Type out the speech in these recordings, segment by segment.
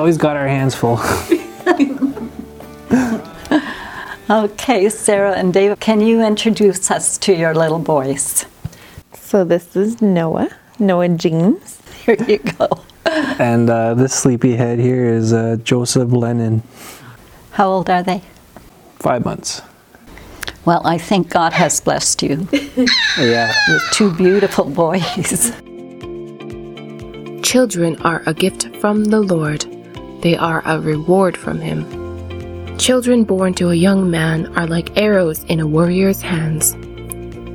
we always got our hands full. Okay, Sara and David, can you introduce us to your little boys? So this is Noah, Noah James. Here you go. and uh, this sleepyhead here is uh, Joseph Lennon, How old are they? five months. Well, I think God has blessed you Yeah. with two beautiful boys. Children are a gift from the Lord, they are a reward from Him. Children born to a young man are like arrows in a warrior's hands.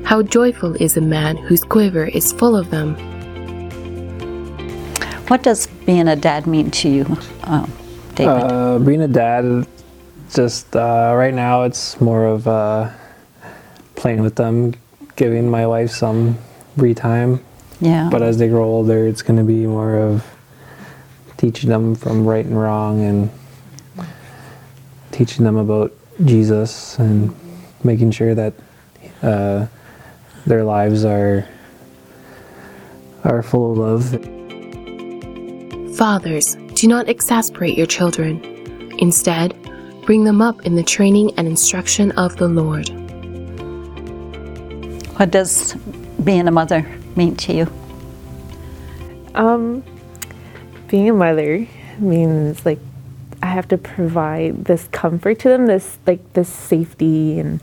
How joyful is a man whose quiver is full of them. What does being a dad mean to you, um, David? Uh, being a dad, just uh, right now, it's more of uh, playing with them, giving my wife some free time. yeah. But as they grow older, it's going to be more of teaching them from right and wrong and teaching them about Jesus and making sure that uh, their lives are are full of love. Fathers, do not exasperate your children. Instead, bring them up in the training and instruction of the Lord. what does being a mother mean to you? Um, being a mother means like I have to provide this comfort to them, this like this safety, and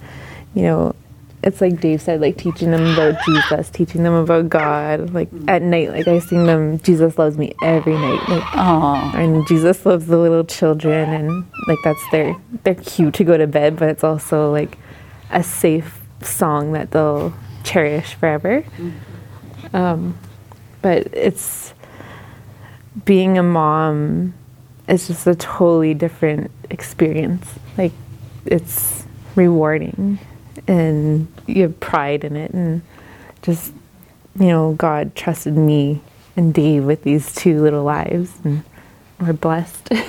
you know, it's like Dave said, like teaching them about Jesus, teaching them about God. Like at night, like I sing them, Jesus loves me every night, like Oh, and Jesus loves the little children, and like that's their their cue to go to bed, but it's also like a safe song that they'll cherish forever. Um, but it's being a mom is just a totally different experience. Like it's rewarding, and you have pride in it, and just you know, God trusted me and Dave with these two little lives, and we're blessed.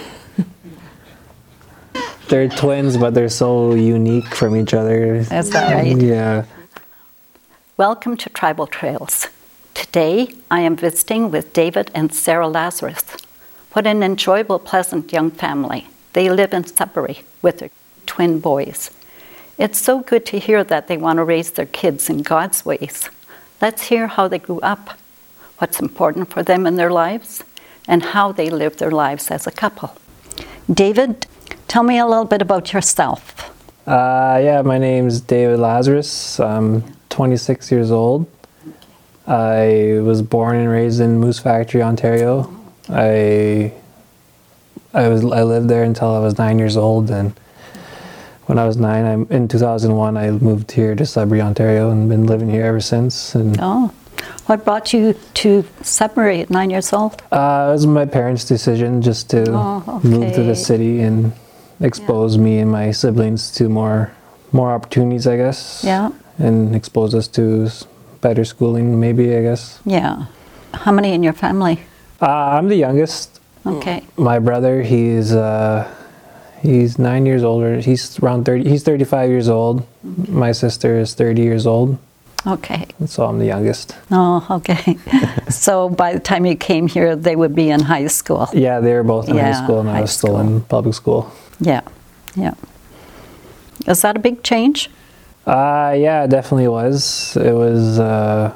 They're twins, but they're so unique from each other. is that right? Yeah. Welcome to Tribal Trails. Today I am visiting with David and Sara Lazarus. What an enjoyable, pleasant young family. They live in Sudbury with their twin boys. It's so good to hear that they want to raise their kids in God's ways. Let's hear how they grew up, what's important for them in their lives, and how they live their lives as a couple. David, tell me a little bit about yourself. Uh, yeah, my name's David Lazarus. I'm 26 years old. I was born and raised in Moose Factory, Ontario. I I was I lived there until I was nine years old, and when I was nine, I, in 2001, I moved here to Sudbury, Ontario, and been living here ever since. And Oh, what brought you to Sudbury at nine years old? uh, it was my parents' decision just to Oh, move to the city and expose me and my siblings to more more opportunities, I guess. Yeah. and expose us to better schooling, maybe, I guess. Yeah. How many in your family? Uh, I'm the youngest. Okay. My brother, he's uh, he's nine years older. He's around 30. He's 35 years old. My sister is 30 years old. Okay. and So I'm the youngest. Oh, okay. so by the time you came here, they would be in high school. Yeah, they were both in Yeah, high school, and I was still in public school. Yeah. Yeah. Is that a big change? Uh, yeah, it definitely was. It was uh,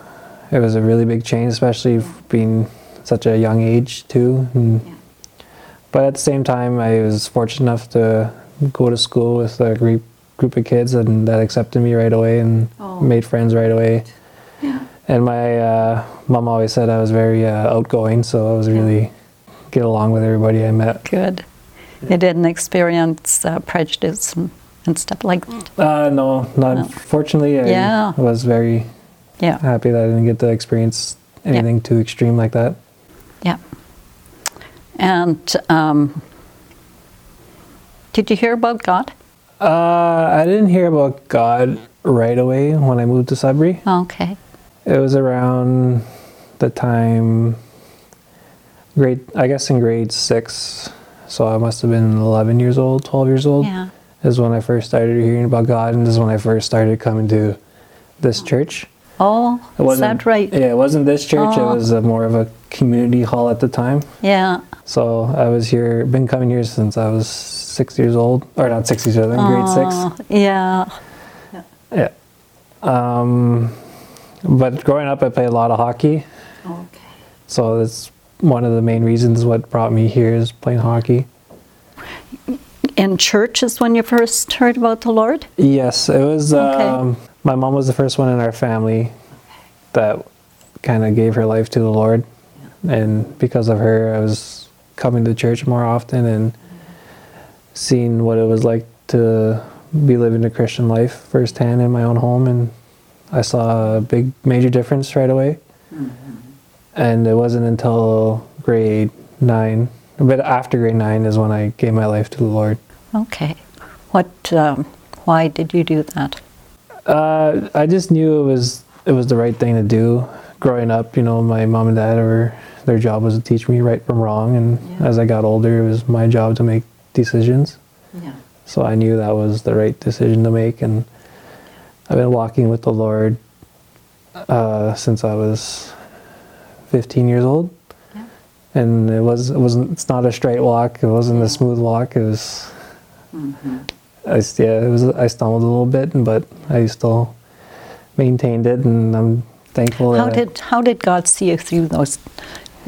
it was a really big change, especially being such a young age too. And, But at the same time, I was fortunate enough to go to school with a group group of kids, and that accepted me right away and Oh. made friends right away. And my uh, mom always said I was very uh, outgoing, so I was really get along with everybody I met. Good. You didn't experience uh, prejudice and, and stuff like that? Uh, no, not No. fortunately. I Yeah. was very Yeah. happy that I didn't get to experience anything too extreme like that. Yeah. And um, did you hear about God? Uh, I didn't hear about God right away when I moved to Sudbury. Okay. It was around the time, grade, I guess in grade six. So I must have been 11 years old, 12 years old. Yeah. Is when I first started hearing about God, and this is when I first started coming to this church. Oh, It is wasn't, that right? Yeah, it wasn't this church. Oh. It was a more of a community hall at the time. Yeah. So I was here, been coming here since I was six years old, or not six years old, in grade six. Oh, yeah. Yeah. Um, but growing up, I played a lot of hockey. Okay. So that's one of the main reasons what brought me here is playing hockey. In church is when you first heard about the Lord? Yes, it was. Okay. Um, my mom was the first one in our family that kind of gave her life to the Lord, and because of her, I was coming to church more often and seeing what it was like to be living a Christian life firsthand in my own home, and I saw a big, major difference right away. And it wasn't until grade nine, a bit after grade nine, is when I gave my life to the Lord. Okay. What, um, why did you do that? Uh, I just knew it was it was the right thing to do. Growing up, you know, my mom and dad were their job was to teach me right from wrong, and Yeah. as I got older, it was my job to make decisions. Yeah. So I knew that was the right decision to make, and I've been walking with the Lord uh, since I was 15 years old. Yeah. And it was it wasn't it's not a straight walk. It wasn't a smooth walk. It was I s- yeah, it was I stumbled a little bit, but I still maintained it, and I'm thankful. How that I- did, how did God see you through those?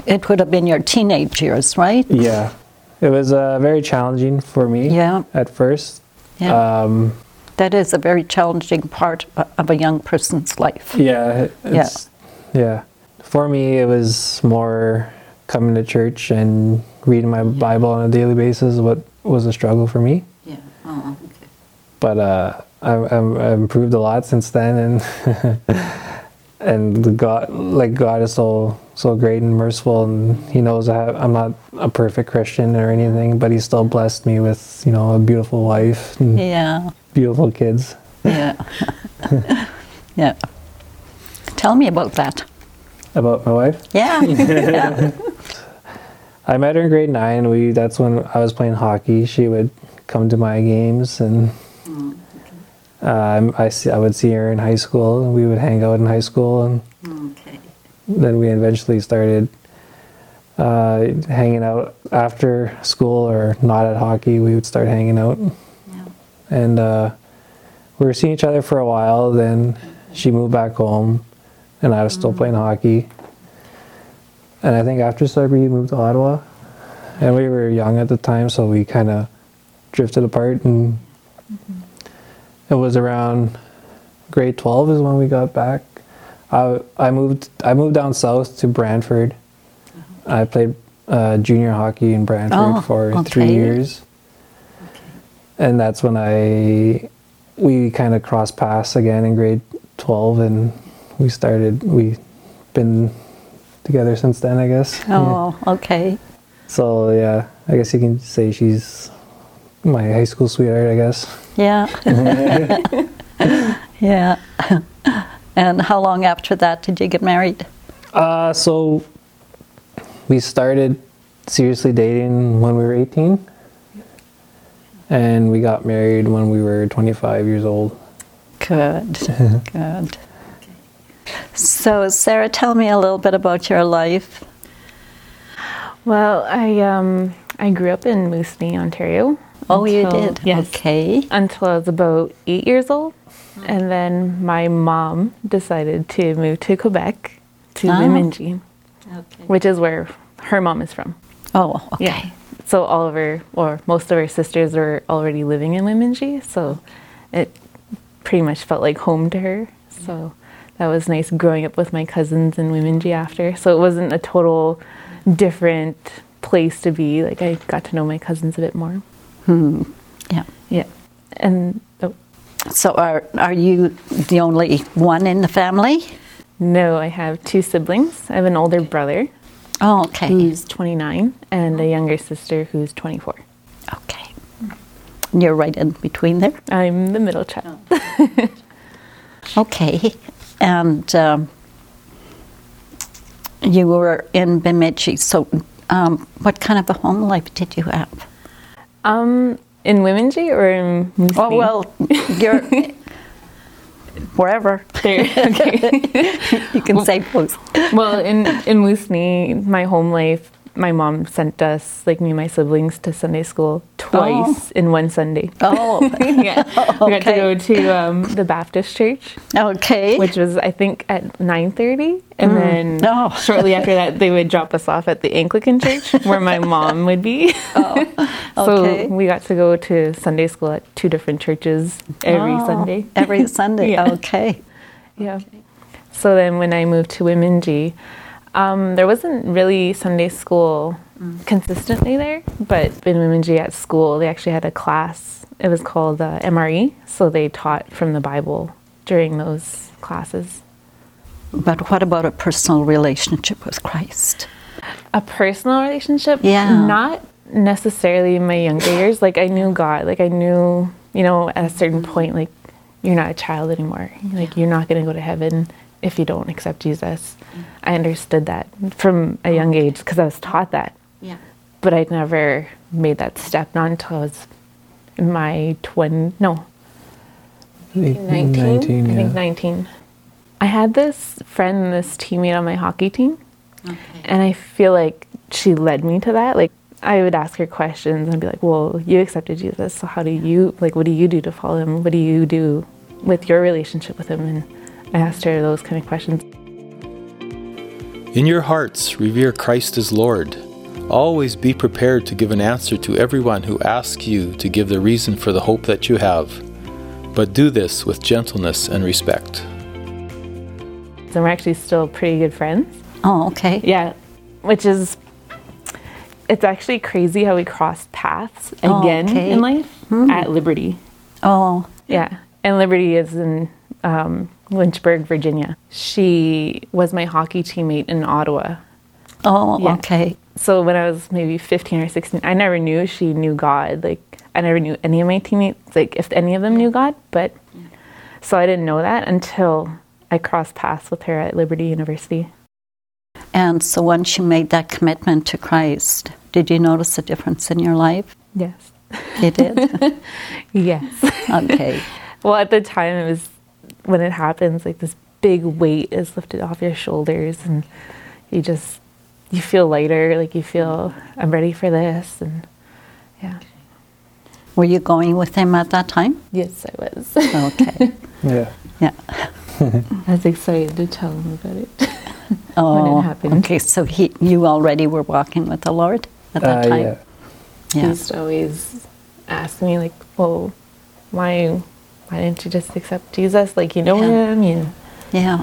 It would have been your teenage years, right? yeah, it was uh, very challenging for me. Yeah. at first. Yeah. Um, that is a very challenging part of a young person's life. yeah, Yeah. yeah. For me, it was more coming to church and reading my Bible on a daily basis. What was a struggle for me. Oh, okay. but uh, I, I've, I've improved a lot since then, and and God, like God, is so so great and merciful, and He knows I have, I'm not a perfect Christian or anything, but He still blessed me with you know a beautiful wife and Yeah. beautiful kids. Yeah. yeah. Tell me about that. About my wife. Yeah. yeah. I met her in grade nine. We that's when I was playing hockey. She would come to my games, and um, I see, I would see her in high school, and we would hang out in high school, and Okay. then we eventually started uh, hanging out after school or not at hockey. We would start hanging out, Yeah. and uh, we were seeing each other for a while. Then she moved back home, and I was still playing hockey. And I think after Sudbury, we moved to Ottawa, and we were young at the time, so we kind of drifted apart. And it was around grade twelve is when we got back. I I moved I moved down south to Brantford. I played uh, junior hockey in Brantford Oh, for three okay. years and that's when I we kind of crossed paths again in grade 12 and we started we been together since then I guess Yeah. Oh, okay. so yeah I guess you can say she's my high school sweetheart I guess Yeah. yeah. and how long after that did you get married? uh so we started seriously dating when we were 18 and we got married when we were 25 years old Good. Good. So, Sara, tell me a little bit about your life. Well, I um I grew up in Moose Moosonee, Ontario. Oh, you did? Yes. Okay. Until I was about eight years old, and then my mom decided to move to Quebec, to ah. Oh. Wemindji, Okay. which is where her mom is from. Oh, okay. Yeah. So all of her, or most of her sisters were already living in Wemindji, so it pretty much felt like home to her. So that was nice growing up with my cousins in Wemindji after. So it wasn't a total different place to be. Like I got to know my cousins a bit more. Yeah. Yeah. And oh, So, are, are you the only one in the family? no, I have two siblings. I have an older brother Oh, okay. who's 29 and a younger sister who's 24. Okay. You're right in between there. I'm the middle child. Okay. And um, you were in Wemindji. So, um, what kind of a home life did you have? Um, in Wemindji or in Moosonee? Oh, well, you're wherever. There, okay. You can say both. well, in in Moosonee, my home life, my mom sent us, like me and my siblings, to Sunday school twice in one Sunday. Oh, yeah, okay. we got to go to um, the Baptist church, okay. which was I think at nine thirty, and then Oh. shortly after that, they would drop us off at the Anglican church where my mom would be. Oh, okay. so we got to go to Sunday school at two different churches every Oh, Sunday. Every Sunday. Yeah. Okay. Yeah. So then when I moved to Wemindji, um, there wasn't really Sunday school consistently there, but in Wemindji at school, they actually had a class. It was called uh, MRE, so they taught from the Bible during those classes. But what about a personal relationship with Christ? A personal relationship? Yeah. Not necessarily in my younger years. Like I knew God. Like I knew, you know, at a certain point, like you're not a child anymore. Like you're not going to go to heaven if you don't accept Jesus. I understood that from a young mm-hmm. age because I was taught that. Yeah. But I'd never made that step, not until I was in my twin, no, 19? 19, I yeah. think 19. I had this friend, this teammate on my hockey team, and I feel like she led me to that. Like, I would ask her questions and be like, Well, you accepted Jesus, so how do you, like, what do you do to follow him? What do you do with your relationship with him? And I asked her those kind of questions. In your hearts, revere Christ as Lord. Always be prepared to give an answer to everyone who asks you to give the reason for the hope that you have. But do this with gentleness and respect. And we're actually still pretty good friends. Oh, okay. Yeah, which is, it's actually crazy how we crossed paths Oh, again okay. in life at Liberty. Oh, Yeah, and Liberty is in um, Lynchburg, Virginia. She was my hockey teammate in Ottawa. oh, Yeah. okay. So when I was maybe 15 or 16, I never knew she knew God. Like, I never knew any of my teammates, like, if any of them knew God. But so I didn't know that until I crossed paths with her at Liberty University. And so once you made that commitment to Christ, did you notice a difference in your life? Yes. You did? Yes. okay. Well, at the time, it was when it happens, like this big weight is lifted off your shoulders, and you just you feel lighter. Like you feel I'm ready for this, and yeah. Were you going with him at that time? Yes, I was. Okay. Yeah. yeah. I was excited to tell him about it. Oh, happened. okay. So he, you already were walking with the Lord at that Uh, time? yeah. He Yeah. used to always ask me like, "Well, why, why didn't you just accept Jesus? Like you know Yeah. him, you." Yeah.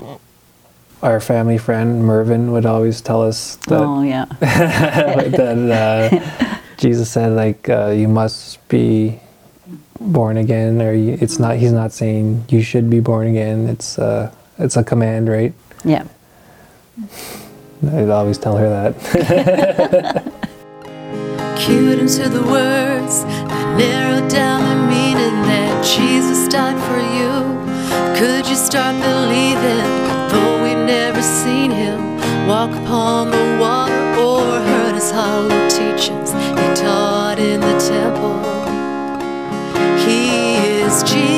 Our family friend Mervin would always tell us that Oh, yeah. that uh, Jesus said like uh, you must be born again, or you, it's not. He's not saying you should be born again. It's uh, it's a command, right? Yeah. I'd always tell her that. cued into the words that narrowed down the meaning that Jesus died for you. Could you start believing, though we've never seen him walk upon the water or heard his hollow teachings he taught in the temple? He is Jesus,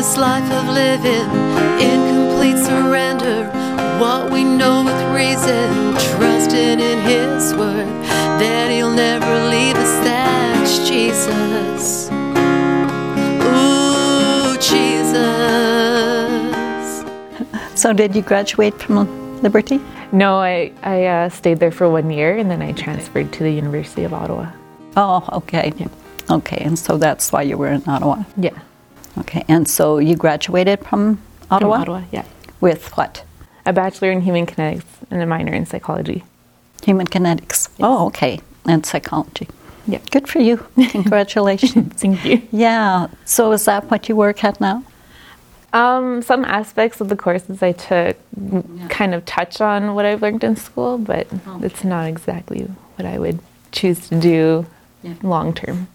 this life of living, in complete surrender. What we know with reason, trusting in His word, that He'll never leave us. That's Jesus. Ooh, Jesus. So did you graduate from Liberty? No, I I uh, stayed there for one year, and then I transferred to the University of Ottawa. Oh, okay. Okay, and so that's why you were in Ottawa. Yeah, Okay, and so you graduated from from Ottawa? Ottawa. Yeah, With what? a bachelor in human kinetics and a minor in psychology. Human kinetics. Oh, okay. And psychology. Yeah. Good for you. Congratulations. Thank you. yeah. So is that what you work at now? Um, some aspects of the courses I took kind of touch on what I've learned in school, but it's not exactly what I would choose to do Yeah. long term.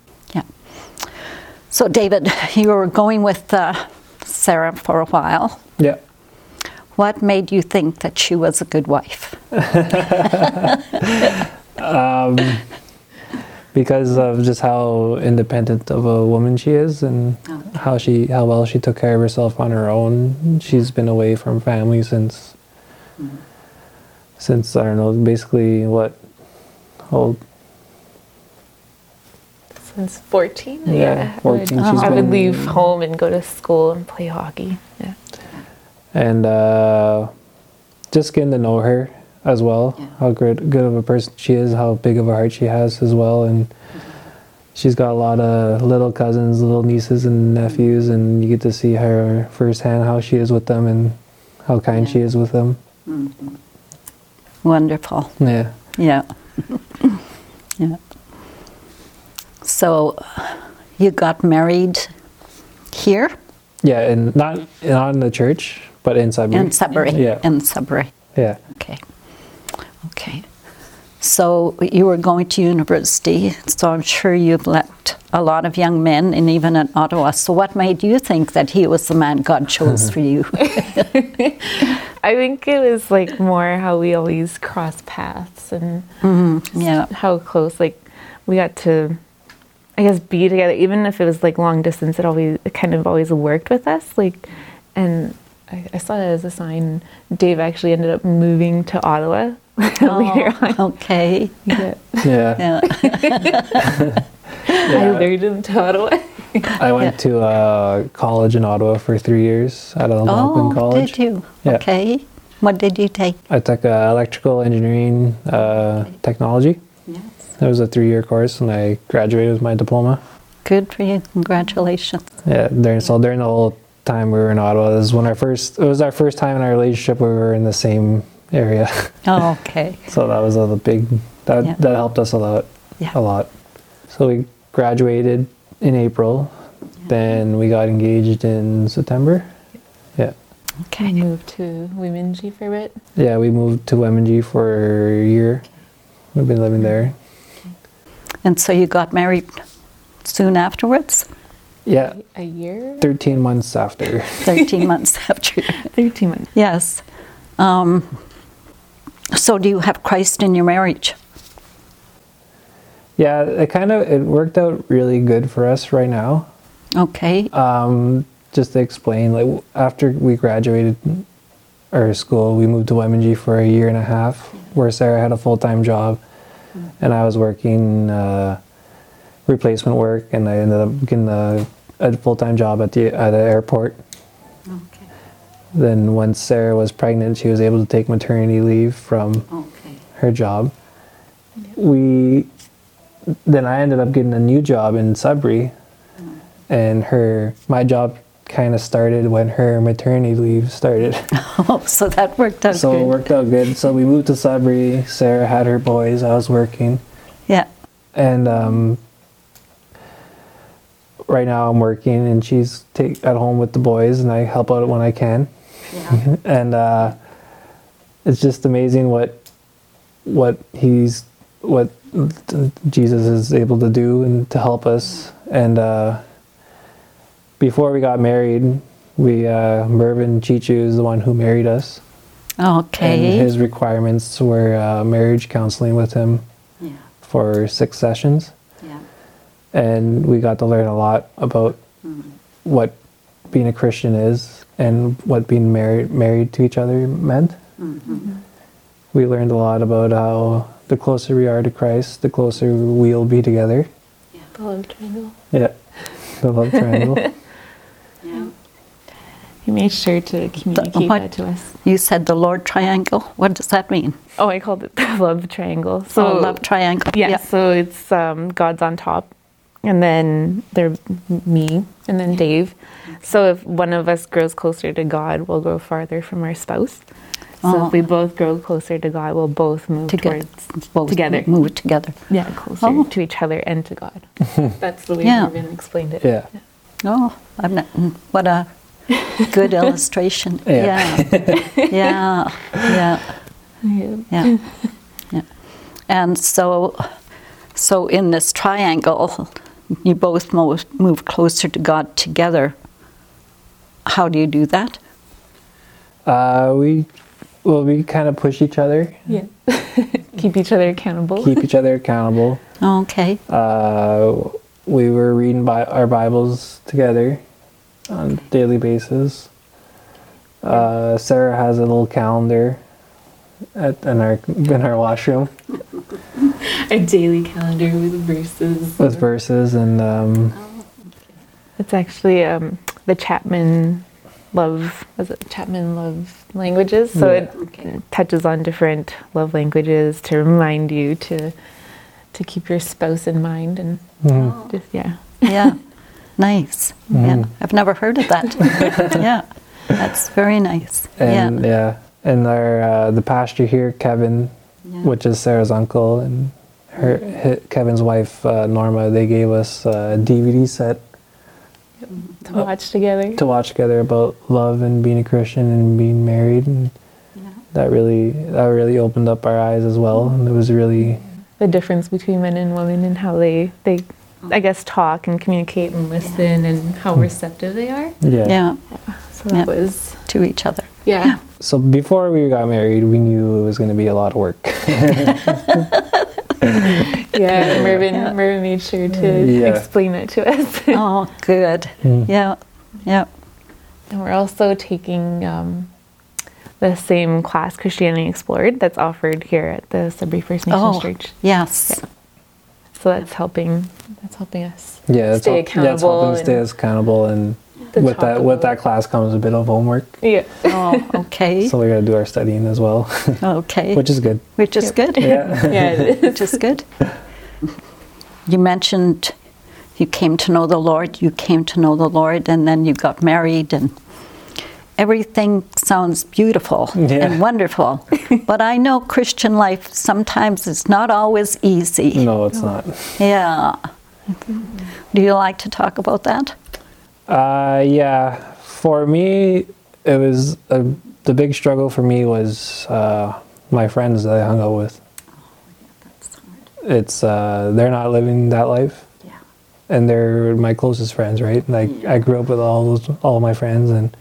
So, David, you were going with uh, Sara for a while. Yeah. What made you think that she was a good wife? because of just how independent of a woman she is and how she how well she took care of herself on her own. She's been away from family since since I don't know, basically what old Since 14? Yeah, I 14. would, She's I would leave home and go to school and play hockey. Yeah. and uh, just getting to know her as well. Yeah. How good good of a person she is, how big of a heart she has as well, and she's got a lot of little cousins, little nieces and nephews, and you get to see her firsthand how she is with them and how kind she is with them. Wonderful. Yeah, Yeah. yeah. So, you got married here yeah, and not not in the church, but in Sudbury. in Sudbury? Yeah, In Sudbury. yeah, Okay. Okay. So you were going to university, so I'm sure you've met a lot of young men, and even in Ottawa. So what made you think that he was the man God chose for you? I think it was like more how we always cross paths and mm-hmm. yeah. how close like we got to I guess be together even if it was like long distance it always it kind of always worked with us like and I, I saw that as a sign Dave actually ended up moving to Ottawa later on Oh, okay. yeah. yeah. Yeah. I lured him to Ottawa I went to uh, college in Ottawa for three years at Algonquin Oh, College. Oh, did you? Yeah. Okay. What did you take? I took uh, electrical engineering uh, technology. Yes. It was a three-year course, and I graduated with my diploma. Good for you. Congratulations. Yeah, during so during the whole time we were in Ottawa, this was when our first. It was our first time in our relationship where we were in the same area. Oh, okay. so that was a big. That Yeah. that helped us a lot. Yeah. A lot. So we graduated in April. Then we got engaged in September. Yeah. I Okay. moved to Wemindji for a bit Yeah, we moved to Wemindji for a year. We've been living mm-hmm. there. And so you got married soon afterwards? Yeah, a year 13 months after. 13 months after. 13 months Yes. Um, so do you have Christ in your marriage? Yeah, it kind of it worked out really good for us right now. Okay. Um, just to explain, like after we graduated our school, we moved to Wemindji for a year and a half, where Sara had a full time job, and I was working uh, replacement work, and I ended up getting a, a full time job at the at the airport. Okay. Then once Sara was pregnant, she was able to take maternity leave from Okay. her job. We then I ended up getting a new job in Sudbury, and her my job kind of started when her maternity leave started. Oh, so that worked out so good. it worked out good. So we moved to Sudbury. Sara had her boys. I was working, Yeah. and um, right now I'm working, and she's take, at home with the boys, and I help out when I can. Yeah. and uh, it's just amazing what what he's what Jesus is able to do and to help us. And uh, before we got married, we uh, Mervyn Chichu is the one who married us, Okay. and his requirements were uh, marriage counseling with him yeah. for six sessions, Yeah. and we got to learn a lot about what being a Christian is and what being married married to each other meant. We learned a lot about how the closer we are to Christ, the closer we'll be together. Yeah, the love triangle Yeah, the love triangle. Yeah. he made sure to communicate what- that to us You said the Lord Triangle. What does that mean? oh I called it the love triangle so oh, love triangle. Yeah, so it's um, God's on top, and then there me, and then Dave. So if one of us grows closer to God, we'll grow farther from our spouse. So if we both grow closer to God, we'll both move Together, towards both together. move together. yeah closer Oh. to each other and to God. That's the way Yeah. Marvin explained it. Yeah. Oh, I'm not, what a good illustration. Yeah. Yeah. Yeah. Yeah. Yeah. Yeah. yeah. And so, so in this triangle, you both move, move closer to God together. How do you do that? Uh, we, well, we kind of push each other, Yeah. Keep each other accountable. keep each other accountable. Okay. Uh, we were reading Bi- our Bibles together on a daily basis. Uh, Sara has a little calendar at in our in our washroom A daily calendar with verses. with verses and um, It's actually um, the Chapman love. Was it Chapman love languages? So Yeah. it, it touches on different love languages to remind you to to keep your spouse in mind and mhm. just yeah. Yeah. nice. Yeah. Mhm. I've never heard of that. yeah. That's very nice. and yeah. yeah, and our uh, the pastor here, Kevin, Yeah. which is Sara's uncle, and her hi Kevin's wife uh, Norma. They gave us a DVD set To watch together. to watch together about love and being a Christian and being married, and that really that really opened up our eyes as well. And it was really the difference between men and women and how they they I guess talk and communicate and listen and how receptive they are. yeah. yeah. So that Yeah. was To each other. yeah. So before we got married, we knew it was going to be a lot of work. Yeah, Mervyn, Mervyn made sure to Yeah. explain it to us. Oh, good. Yeah. Yeah. and we're also taking um, the same class, Christianity Explored, that's offered here at the Sudbury First Nations Oh, Church. yes. So that's helping. That's helping us. yeah, it's Stay help- yeah, it's helping accountable stay as accountable, and with that with that class comes a bit of homework. Yeah. Oh, okay. So we got to do our studying as well, okay. which is good. Which is good. Yeah. yeah. Which is good. You mentioned you came to know the Lord, you came to know the Lord, and then you got married, and everything sounds beautiful Yeah. and wonderful. but I know Christian life sometimes is not always easy. No, it's not. Yeah. Do you like to talk about that? Uh, yeah, for me, it was a, the big struggle for me was uh, my friends that I hung out with. It's uh, they're not living that life, Yeah. and they're my closest friends, right? Like I grew up with all those, all my friends, and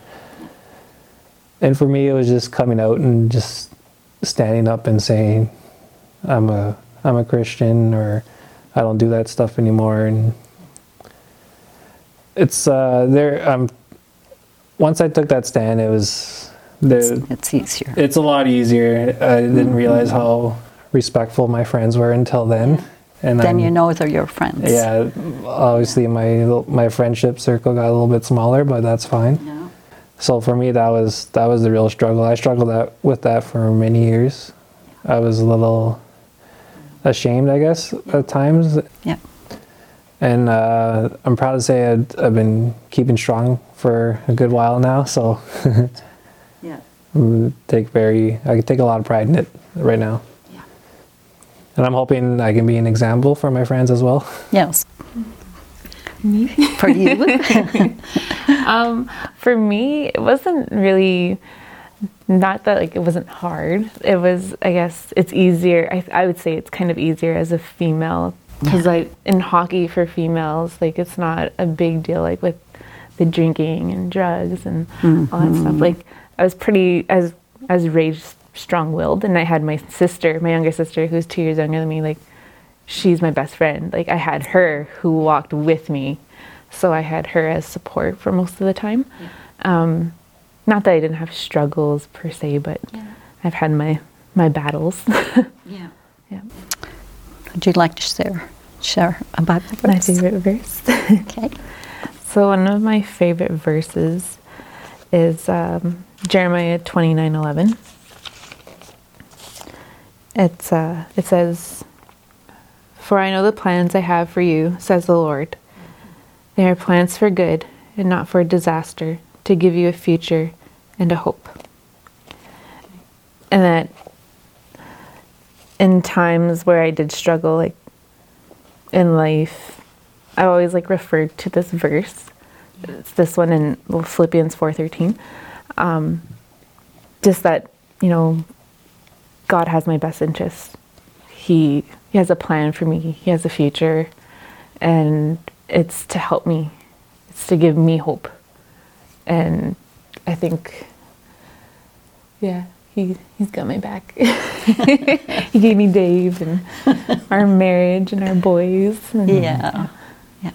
and for me, it was just coming out and just standing up and saying, "I'm a I'm a Christian," or "I don't do that stuff anymore," and it's uh there um once I took that stand it was there It's easier. it's a lot easier. I didn't realize how respectful my friends were until then. And Then I'm- you know they're your friends. Yeah, obviously my my friendship circle got a little bit smaller, but that's fine. Yeah. So for me, that was that was the real struggle. I struggled that, with that for many years. I was a little ashamed, I guess, at times. Yeah. And uh, I'm proud to say I've, I've been keeping strong for a good while now. So Yeah. I take very I take a lot of pride in it right now. Yeah. And I'm hoping I can be an example for my friends as well. Yes. For you? um, for me, it wasn't really not that like it wasn't hard. It was, I guess, it's easier. I, I would say it's kind of easier as a female because like in hockey for females, like it's not a big deal. Like with the drinking and drugs and all that stuff. Like I was pretty as as raised strong-willed, and I had my sister, my younger sister, who's two years younger than me. Like she's my best friend. Like I had her who walked with me, so I had her as support for most of the time. Um, not that I didn't have struggles per se, but I've had my my battles. Yeah. yeah. Would you like to share share about the My verse? favorite verse. Okay. so one of my favorite verses is um, Jeremiah twenty nine eleven. It's uh, it says, "For I know the plans I have for you," says the Lord. They are plans for good and not for disaster, to give you a future and a hope. and that in times where I did struggle, like in life, I always like referred to this verse. It's this one in Philippians four thirteen. Um, just that you know, God has my best interest. He He has a plan for me. He has a future, and it's to help me. It's to give me hope, and I think, yeah, he he's got my back. he gave me Dave and our marriage and our boys. And Yeah. Yeah.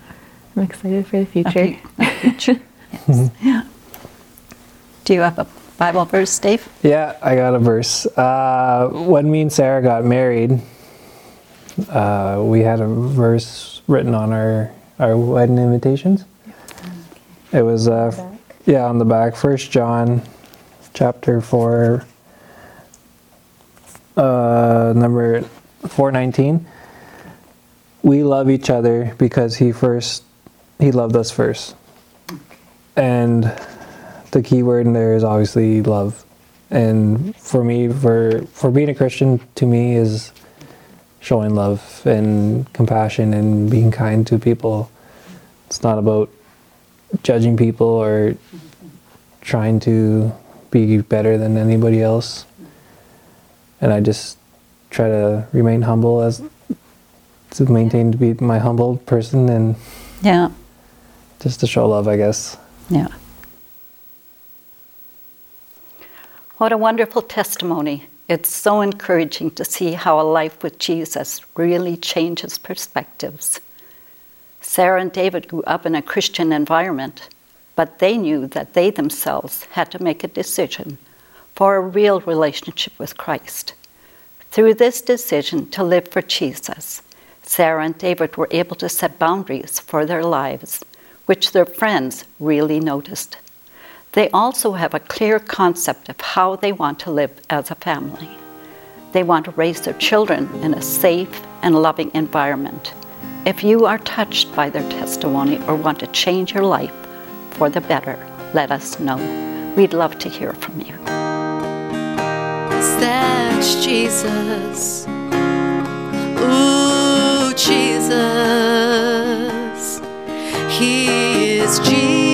I'm excited for the A future. fu- a future. Yes. Yeah. Do you have a Bible verse, Dave? Yeah, I got a verse. Uh, when me and Sara got married, uh, we had a verse written on our, our wedding invitations. It was, uh, yeah, on the back. First John, chapter four, uh, number four nineteen. We love each other because he first, he loved us first, and the key word in there is obviously love. And for me, for for being a Christian, to me is showing love and compassion and being kind to people. It's not about judging people or trying to be better than anybody else. And I just try to remain humble as to maintain to be my humble person and Yeah. just to show love, I guess. Yeah. What a wonderful testimony. It's so encouraging to see how a life with Jesus really changes perspectives. Sara and David grew up in a Christian environment, but they knew that they themselves had to make a decision for a real relationship with Christ. Through this decision to live for Jesus, Sara and David were able to set boundaries for their lives, which their friends really noticed. They also have a clear concept of how they want to live as a family. They want to raise their children in a safe and loving environment. If you are touched by their testimony or want to change your life for the better, let us know. We'd love to hear from you. That's Jesus. Ooh, Jesus. He is Jesus.